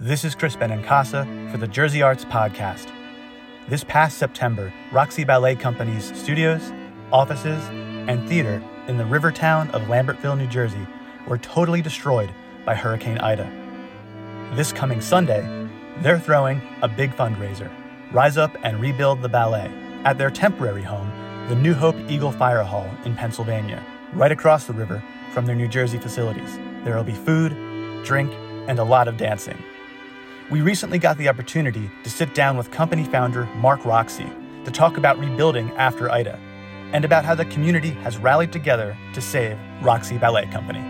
This is Chris Benincasa for the Jersey Arts Podcast. This past September, Roxey Ballet Company's studios, offices, and theater in the river town of Lambertville, New Jersey were totally destroyed by Hurricane Ida. This coming Sunday, they're throwing a big fundraiser Rise Up and Rebuild the Ballet at their temporary home, the New Hope Eagle Fire Hall in Pennsylvania, right across the river from their New Jersey facilities. There will be food, drink, and a lot of dancing. We recently got the opportunity to sit down with company founder Mark Roxey to talk about rebuilding after Ida and about how the community has rallied together to save Roxey Ballet Company.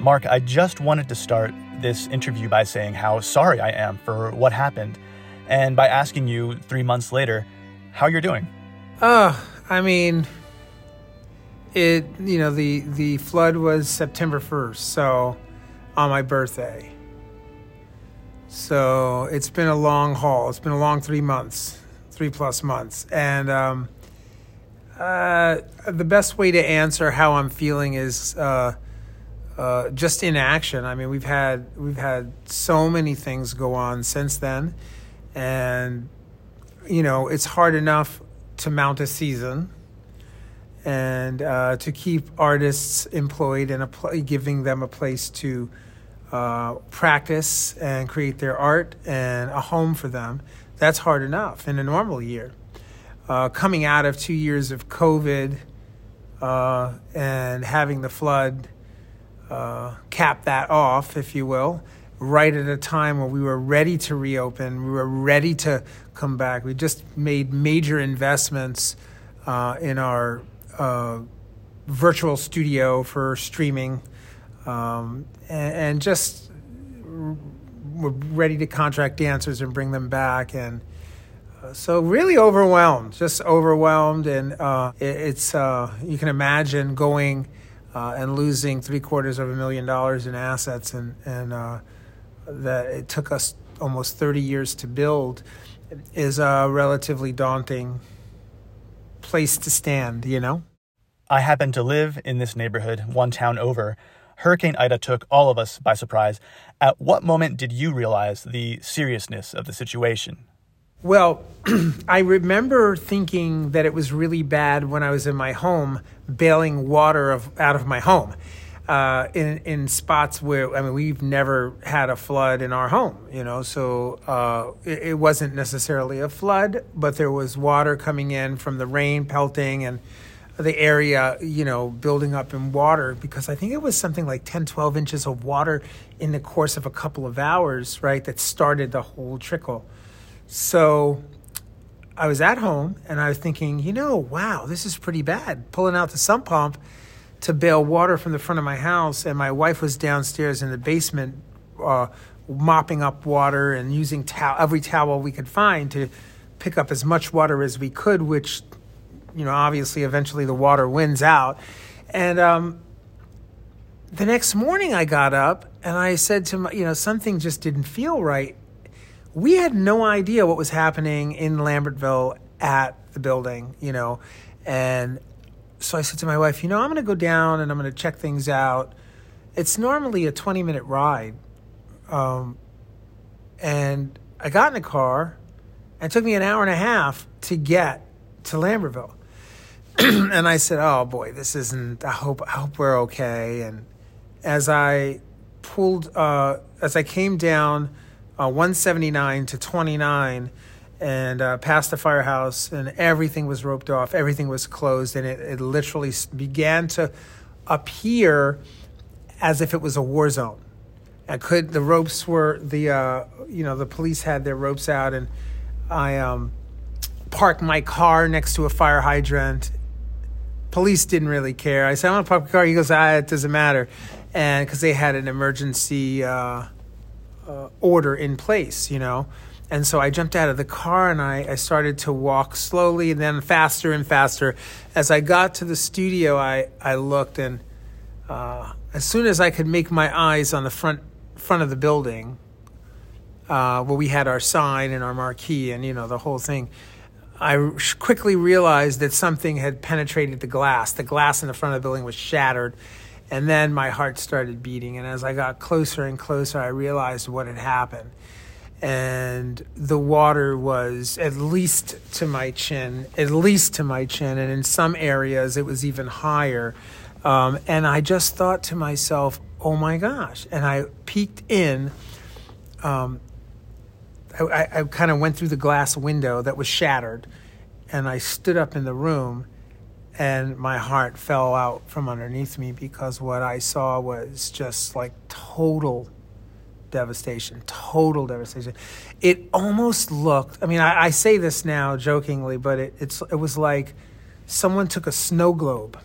Mark, I just wanted to start this interview by saying how sorry I am for what happened and by asking you three months later how you're doing. Oh, I mean, it you know the the flood was September first, so on my birthday. So it's been a long haul. It's been a long three months, three plus months, and um, uh, the best way to answer how I'm feeling is uh, uh, just in action. I mean, we've had we've had so many things go on since then, and you know it's hard enough to mount a season and uh, to keep artists employed and pl- giving them a place to uh, practice and create their art and a home for them. That's hard enough in a normal year. Uh, coming out of two years of COVID uh, and having the flood uh, cap that off, if you will, right at a time where we were ready to reopen, we were ready to come back. We just made major investments uh, in our uh, virtual studio for streaming, um, and, and, just we're ready to contract dancers and bring them back. And uh, so, really overwhelmed, just overwhelmed. And uh, it, it's uh, you can imagine going uh, and losing three quarters of a million dollars in assets, and and uh, that it took us almost 30 years to build is a relatively daunting place to stand, you know? I happen to live in this neighborhood, one town over. Hurricane Ida took all of us by surprise. At what moment did you realize the seriousness of the situation? Well, I remember thinking that it was really bad when I was in my home bailing water of, out of my home uh, in in spots where I mean we've never had a flood in our home, you know. So uh, it, it, wasn't necessarily a flood, but there was water coming in from the rain pelting and the area, you know, building up in water because I think it was something like 10, 12 inches of water in the course of a couple of hours, right? That started the whole trickle. So I was at home and I was thinking, you know, wow, this is pretty bad. Pulling out the sump pump to bail water from the front of my house, and my wife was downstairs in the basement uh, mopping up water and using every towel we could find to pick up as much water as we could, which, you know, obviously eventually the water wins out. And um, the next morning I got up and I said to my, you know, something just didn't feel right. We had no idea what was happening in Lambertville at the building, you know, and so I said to my wife, you know, I'm going to go down and I'm going to check things out. It's normally a 20 minute ride. Um, and I got in the car and it took me an hour and a half to get to Lambertville. and I said, oh boy, this isn't, I hope, I hope we're okay. And as I pulled, uh, as I came down uh, 179 to 29, and uh, past the firehouse, and everything was roped off, everything was closed, and it, it literally began to appear as if it was a war zone. I could the ropes were the uh, you know the police had their ropes out, and I um, parked my car next to a fire hydrant. Police didn't really care. I said, "I want to park the car." He goes, "Ah, it doesn't matter," and because they had an emergency uh, uh, order in place, you know. And so I jumped out of the car and I, I started to walk slowly then faster and faster. As I got to the studio, I, I looked and uh, as soon as I could make my eyes on the front front of the building, uh, where we had our sign and our marquee and you know the whole thing, I quickly realized that something had penetrated the glass. The glass in the front of the building was shattered, And then my heart started beating. And as I got closer and closer, I realized what had happened. And the water was at least to my chin, at least to my chin. And in some areas, it was even higher. Um, and I just thought to myself, oh my gosh. And I peeked in. Um, I, I kind of went through the glass window that was shattered. And I stood up in the room and my heart fell out from underneath me because what I saw was just like total devastation, total devastation. It almost looked. I mean, I, I say this now jokingly, but it, it's it was like someone took a snow globe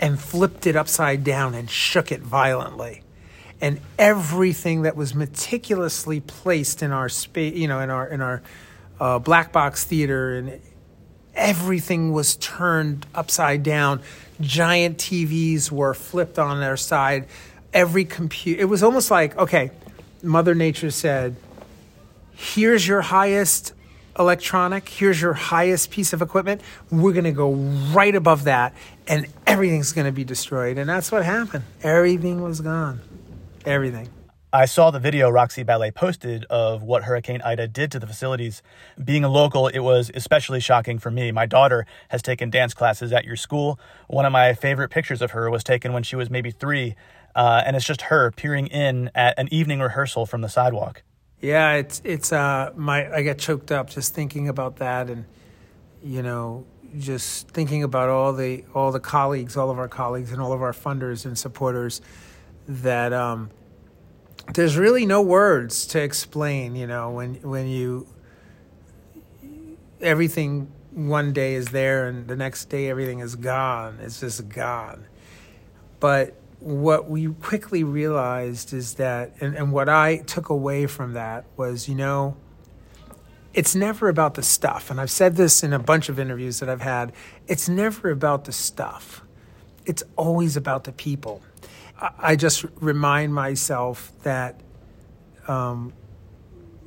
and flipped it upside down and shook it violently. And everything that was meticulously placed in our space, you know, in our in our uh, black box theater and everything was turned upside down. Giant TVs were flipped on their side. Every computer, it was almost like, okay, Mother Nature said, here's your highest electronic, here's your highest piece of equipment. We're going to go right above that, and everything's going to be destroyed. And that's what happened. Everything was gone. Everything. I saw the video Roxey Ballet posted of what Hurricane Ida did to the facilities. Being a local, it was especially shocking for me. My daughter has taken dance classes at your school. One of my favorite pictures of her was taken when she was maybe three, uh, and it's just her peering in at an evening rehearsal from the sidewalk. Yeah, it's it's uh my I get choked up just thinking about that, and you know just thinking about all the all the colleagues, all of our colleagues, and all of our funders and supporters that um there's really no words to explain, you know, when when you everything one day is there and the next day everything is gone. It's just gone. But what we quickly realized is that and, and what I took away from that was, you know, it's never about the stuff. And I've said this in a bunch of interviews that I've had. It's never about the stuff. It's always about the people I just remind myself that um,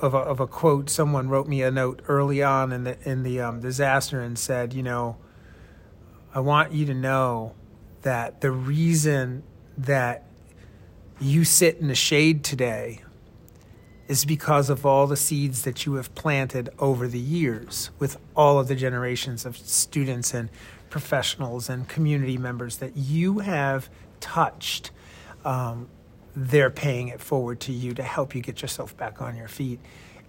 of, a, of a quote. Someone wrote me a note early on in the in the um, disaster and said, you know, I want you to know that the reason that you sit in the shade today is because of all the seeds that you have planted over the years with all of the generations of students and professionals and community members that you have touched um, they're paying it forward to you to help you get yourself back on your feet.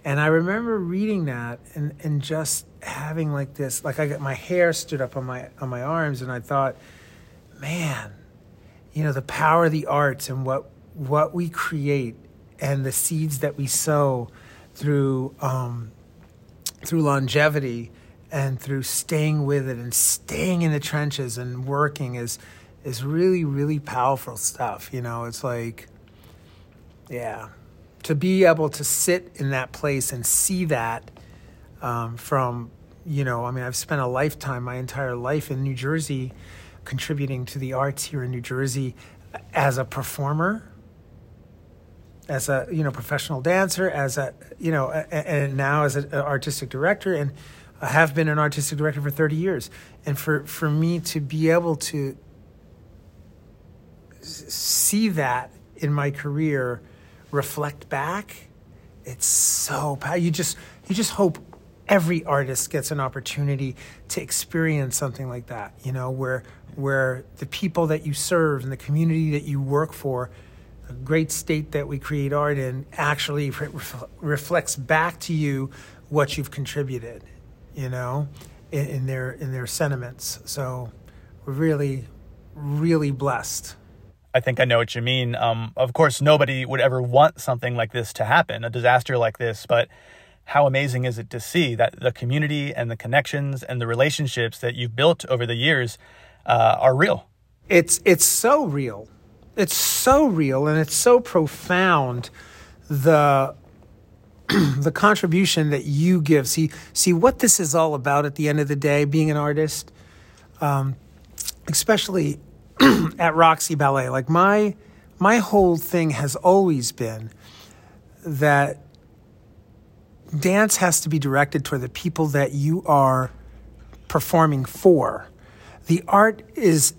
And I remember reading that and, and just having like this, like I got my hair stood up on my on my arms, and I thought, man, you know, the power of the arts and what what we create and the seeds that we sow through um, through longevity and through staying with it and staying in the trenches and working is is really, really powerful stuff. You know, it's like, yeah, to be able to sit in that place and see that um, from, you know, I mean, I've spent a lifetime, my entire life in New Jersey, contributing to the arts here in New Jersey as a performer, as a you know professional dancer, as a you know, and now as an artistic director, and I have been an artistic director for 30 years. And for, for me to be able to see that in my career reflect back, it's so you just you just hope every artist gets an opportunity to experience something like that. You know, where where the people that you serve and the community that you work for, the great state that we create art in, actually re- reflects back to you what you've contributed. You know, in, in their in their sentiments. So we're really really blessed. I think I know what you mean. Um, of course, nobody would ever want something like this to happen, a disaster like this, but how amazing is it to see that the community and the connections and the relationships that you've built over the years uh, are real? It's, it's so real. It's so real and it's so profound. The the contribution that you give. See, see what this is all about at the end of the day, being an artist, um, especially at Roxey Ballet. Like my my whole thing has always been that dance has to be directed toward the people that you are performing for. The art is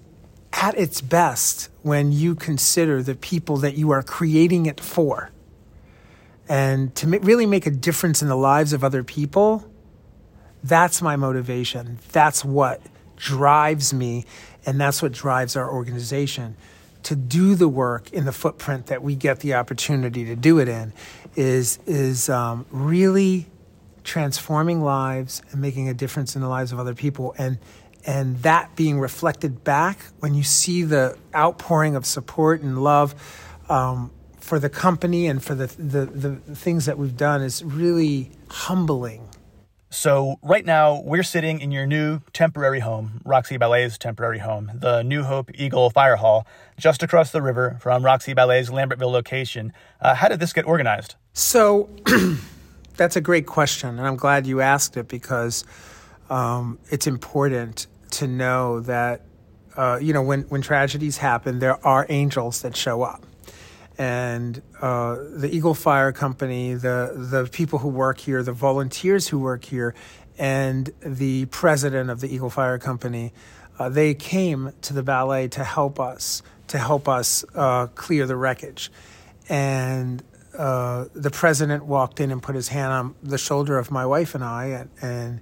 at its best when you consider the people that you are creating it for and to really make a difference in the lives of other people, that's my motivation. That's what drives me, and that's what drives our organization. To do the work in the footprint that we get the opportunity to do it in is, is um, really transforming lives and making a difference in the lives of other people. And, and that being reflected back when you see the outpouring of support and love um, for the company and for the, the, the things that we've done is really humbling. So, right now, we're sitting in your new temporary home, Roxey Ballet's temporary home, the New Hope Eagle Fire Hall, just across the river from Roxey Ballet's Lambertville location. Uh, how did this get organized? So, that's a great question, and I'm glad you asked it because um, it's important to know that, uh, you know, when, when tragedies happen, there are angels that show up and uh, the Eagle Fire Company, the the people who work here, the volunteers who work here, and the president of the Eagle Fire Company, uh, they came to the ballet to help us to help us uh, clear the wreckage, and. Uh, the president walked in and put his hand on the shoulder of my wife and I, and, and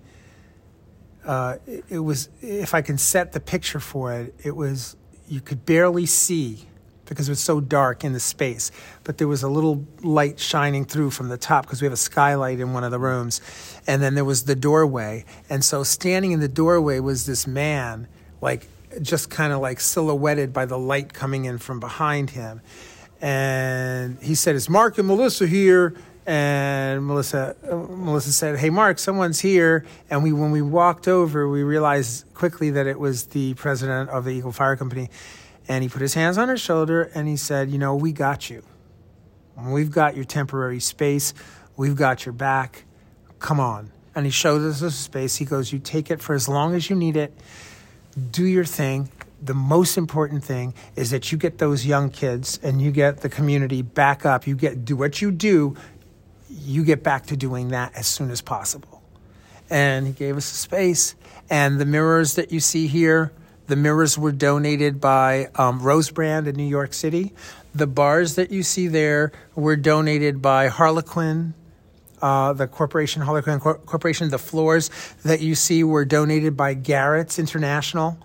uh, it, it was, if I can set the picture for it, it was, you could barely see because it was so dark in the space. But there was a little light shining through from the top because we have a skylight in one of the rooms. And then there was the doorway. And so standing in the doorway was this man, like just kind of like silhouetted by the light coming in from behind him. And he said, It's Mark and Melissa here? And Melissa, uh, Melissa said, "Hey, Mark, someone's here." And we, when we walked over, we realized quickly that it was the president of the Eagle Fire Company. And he put his hands on her shoulder and he said, You know, we got you. We've got your temporary space. We've got your back. Come on. And he showed us a space. He goes, You take it for as long as you need it. Do your thing. The most important thing is that you get those young kids and you get the community back up. You get do what you do. You get back to doing that as soon as possible. And he gave us a space. And the mirrors that you see here, the mirrors were donated by um, Rose Brand in New York City. The bars that you see there were donated by Harlequin, uh, the corporation, Harlequin Corporation. The floors that you see were donated by Garrett's International.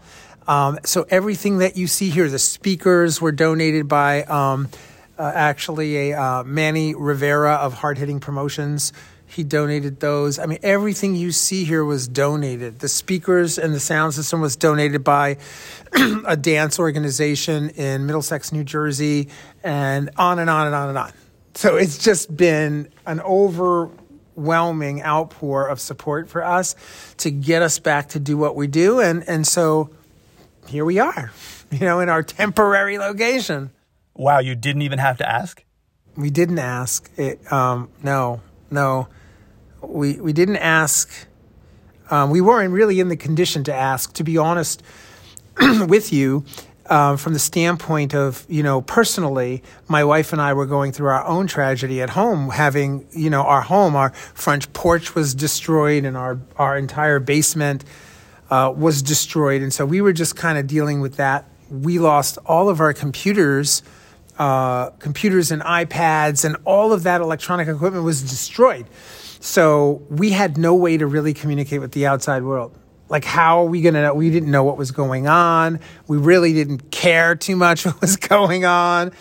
Um, so everything that you see here, the speakers were donated by um, uh, actually a uh, Manny Rivera of Hard Hitting Promotions. He donated those. I mean, everything you see here was donated. The speakers and the sound system was donated by a dance organization in Middlesex, New Jersey, and on and on and on and on. So it's just been an overwhelming outpour of support for us to get us back to do what we do. And, and so here we are, you know, in our temporary location. Wow, you didn't even have to ask? We didn't ask. It, um, no, no we we didn't ask. Um, we weren't really in the condition to ask. To be honest with you, uh, from the standpoint of you know personally, my wife and I were going through our own tragedy at home, having you know our home, our front porch was destroyed, and our our entire basement uh, was destroyed, and so we were just kind of dealing with that. We lost all of our computers. Uh, computers and iPads and all of that electronic equipment was destroyed. So we had no way to really communicate with the outside world. Like, how are we going to know? We didn't know what was going on. We really didn't care too much what was going on.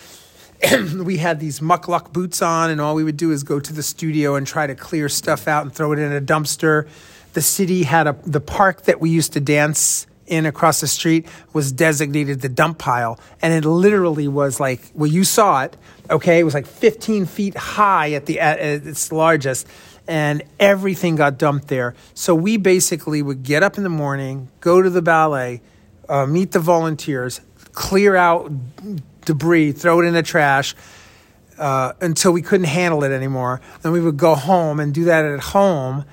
we had these muckluck boots on, and all we would do is go to the studio and try to clear stuff out and throw it in a dumpster. The city had a the park that we used to dance in across the street was designated the dump pile, and it literally was like well, you saw it. Okay, it was like 15 feet high at the at its largest and everything got dumped there. So we basically would get up in the morning, go to the ballet, uh, meet the volunteers, clear out debris, throw it in the trash uh, until we couldn't handle it anymore. Then we would go home and do that at home.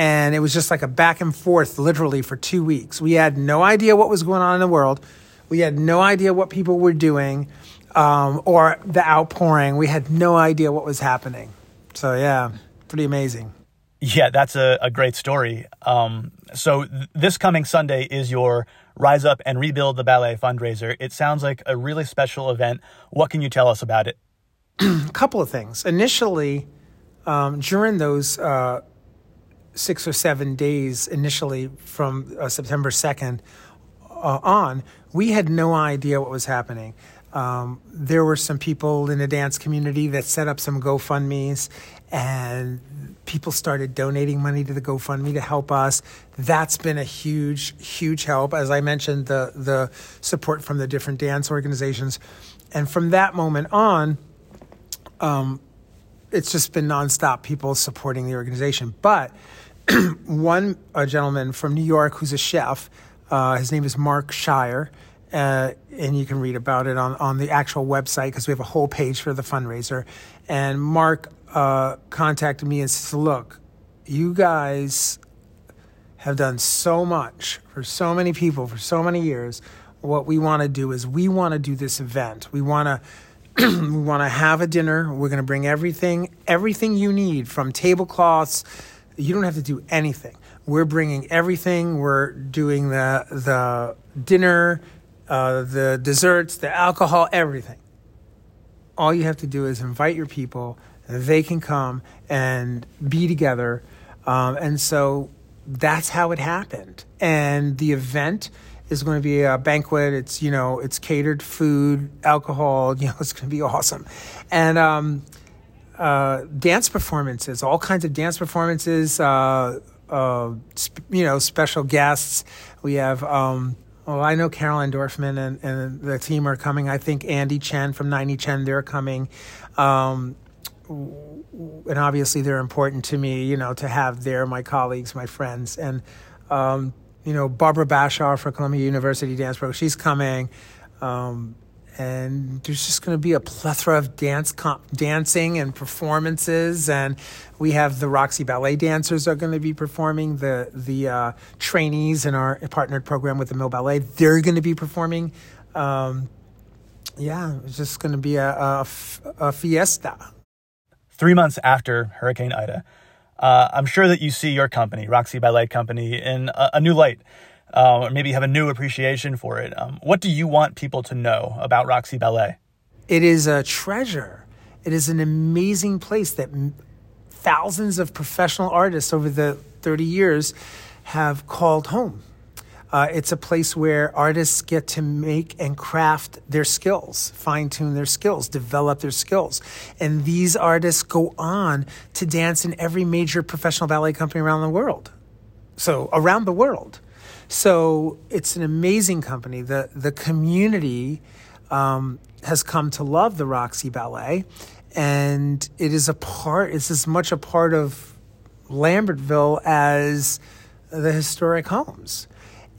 And it was just like a back and forth, literally, for two weeks. We had no idea what was going on in the world. We had no idea what people were doing um, or the outpouring. We had no idea what was happening. So, yeah pretty amazing. Yeah, that's a, a great story. Um, so th- this coming Sunday is your Rise Up and Rebuild the Ballet fundraiser. It sounds like a really special event. What can you tell us about it? a couple of things. Initially, um, during those uh, six or seven days, initially from uh, September 2nd uh, on, we had no idea what was happening. Um, there were some people in the dance community that set up some GoFundMe's, and people started donating money to the GoFundMe to help us. That's been a huge, huge help. As I mentioned, the the support from the different dance organizations, and from that moment on, um, it's just been nonstop. People supporting the organization, but one gentleman from New York who's a chef. Uh, his name is Mark Shire. Uh, and you can read about it on, on the actual website because we have a whole page for the fundraiser. And Mark uh, contacted me and said, Look, you guys have done so much for so many people for so many years. What we want to do is we want to do this event. We want to. we want to have a dinner. We're going to bring everything, everything you need from tablecloths. You don't have to do anything. We're bringing everything. We're doing the the dinner, uh, the desserts, the alcohol, everything. All you have to do is invite your people. They can come and be together. Um, and so that's how it happened. And the event is going to be a banquet. It's, you know, it's catered food, alcohol, you know, it's going to be awesome. And, um, uh, dance performances, all kinds of dance performances, uh, uh, sp- you know, special guests. We have, um, well, I know Carolyn Dorfman and, and the team are coming. I think Andy Chen from Nai-Ni Chen, they're coming. Um, and obviously they're important to me, you know, to have there my colleagues, my friends. And, um, you know, Barbara Bashar for Columbia University Dance Pro, she's coming. Um, and there's just going to be a plethora of dance comp- dancing and performances and we have the Roxey Ballet dancers are going to be performing the the uh, trainees in our partnered program with the Mill Ballet they're going to be performing um, yeah it's just going to be a, a, a, fiesta three months after Hurricane Ida uh, I'm sure that you see your company Roxey Ballet Company in a, a new light uh, or maybe have a new appreciation for it. Um, what do you want people to know about Roxey Ballet? It is a treasure. It is an amazing place that thousands of professional artists over the 30 years have called home. Uh, it's a place where artists get to make and craft their skills, fine tune their skills, develop their skills. And these artists go on to dance in every major professional ballet company around the world. So, around the world. So it's an amazing company. The the community um, has come to love the Roxey Ballet, and it is a part. It's as much a part of Lambertville as the historic homes.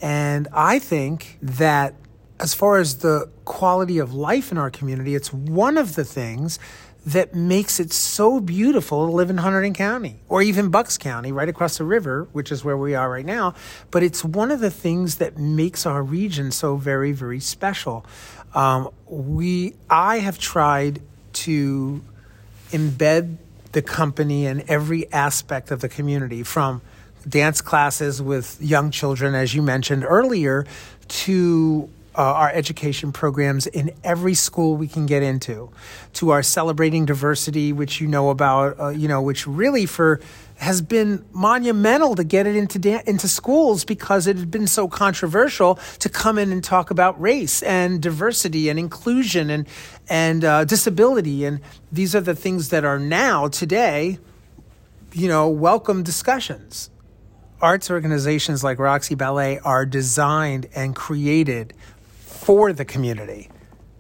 And I think that as far as the quality of life in our community, it's one of the things that makes it so beautiful to live in Hunterdon County or even Bucks County, right across the river, which is where we are right now. But it's one of the things that makes our region so very, very special. Um, we, I have tried to embed the company in every aspect of the community, from dance classes with young children, as you mentioned earlier, to uh, our education programs in every school we can get into, to our celebrating diversity, which you know about, uh, you know, which really for has been monumental to get it into da- into schools because it had been so controversial to come in and talk about race and diversity and inclusion and and uh, disability and these are the things that are now today, you know, welcome discussions. Arts organizations like Roxey Ballet are designed and created for the community.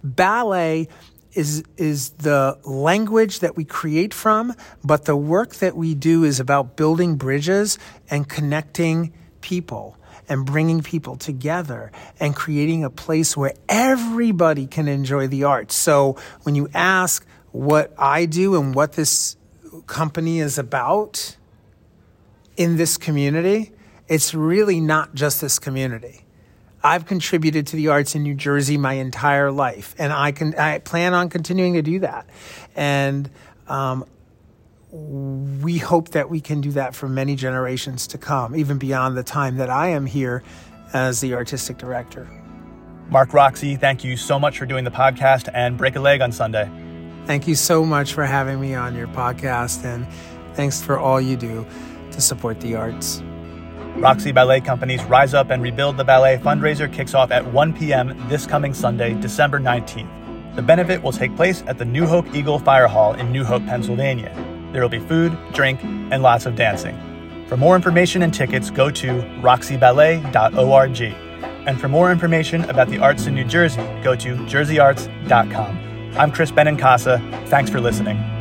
Ballet is is the language that we create from, but the work that we do is about building bridges and connecting people and bringing people together and creating a place where everybody can enjoy the arts. So when you ask what I do and what this company is about in this community, it's really not just this community. I've contributed to the arts in New Jersey my entire life, and I can I plan on continuing to do that. And um, we hope that we can do that for many generations to come, even beyond the time that I am here as the artistic director. Mark Roxey, thank you so much for doing the podcast and break a leg on Sunday. Thank you so much for having me on your podcast, and thanks for all you do to support the arts. Roxey Ballet Company's Rise Up and Rebuild the Ballet fundraiser kicks off at 1 p.m. this coming Sunday, December 19th. The benefit will take place at the New Hope Eagle Fire Hall in New Hope, Pennsylvania. There will be food, drink, and lots of dancing. For more information and tickets, go to roxeyballet.org. And for more information about the arts in New Jersey, go to jerseyarts.com. I'm Chris Benincasa. Thanks for listening.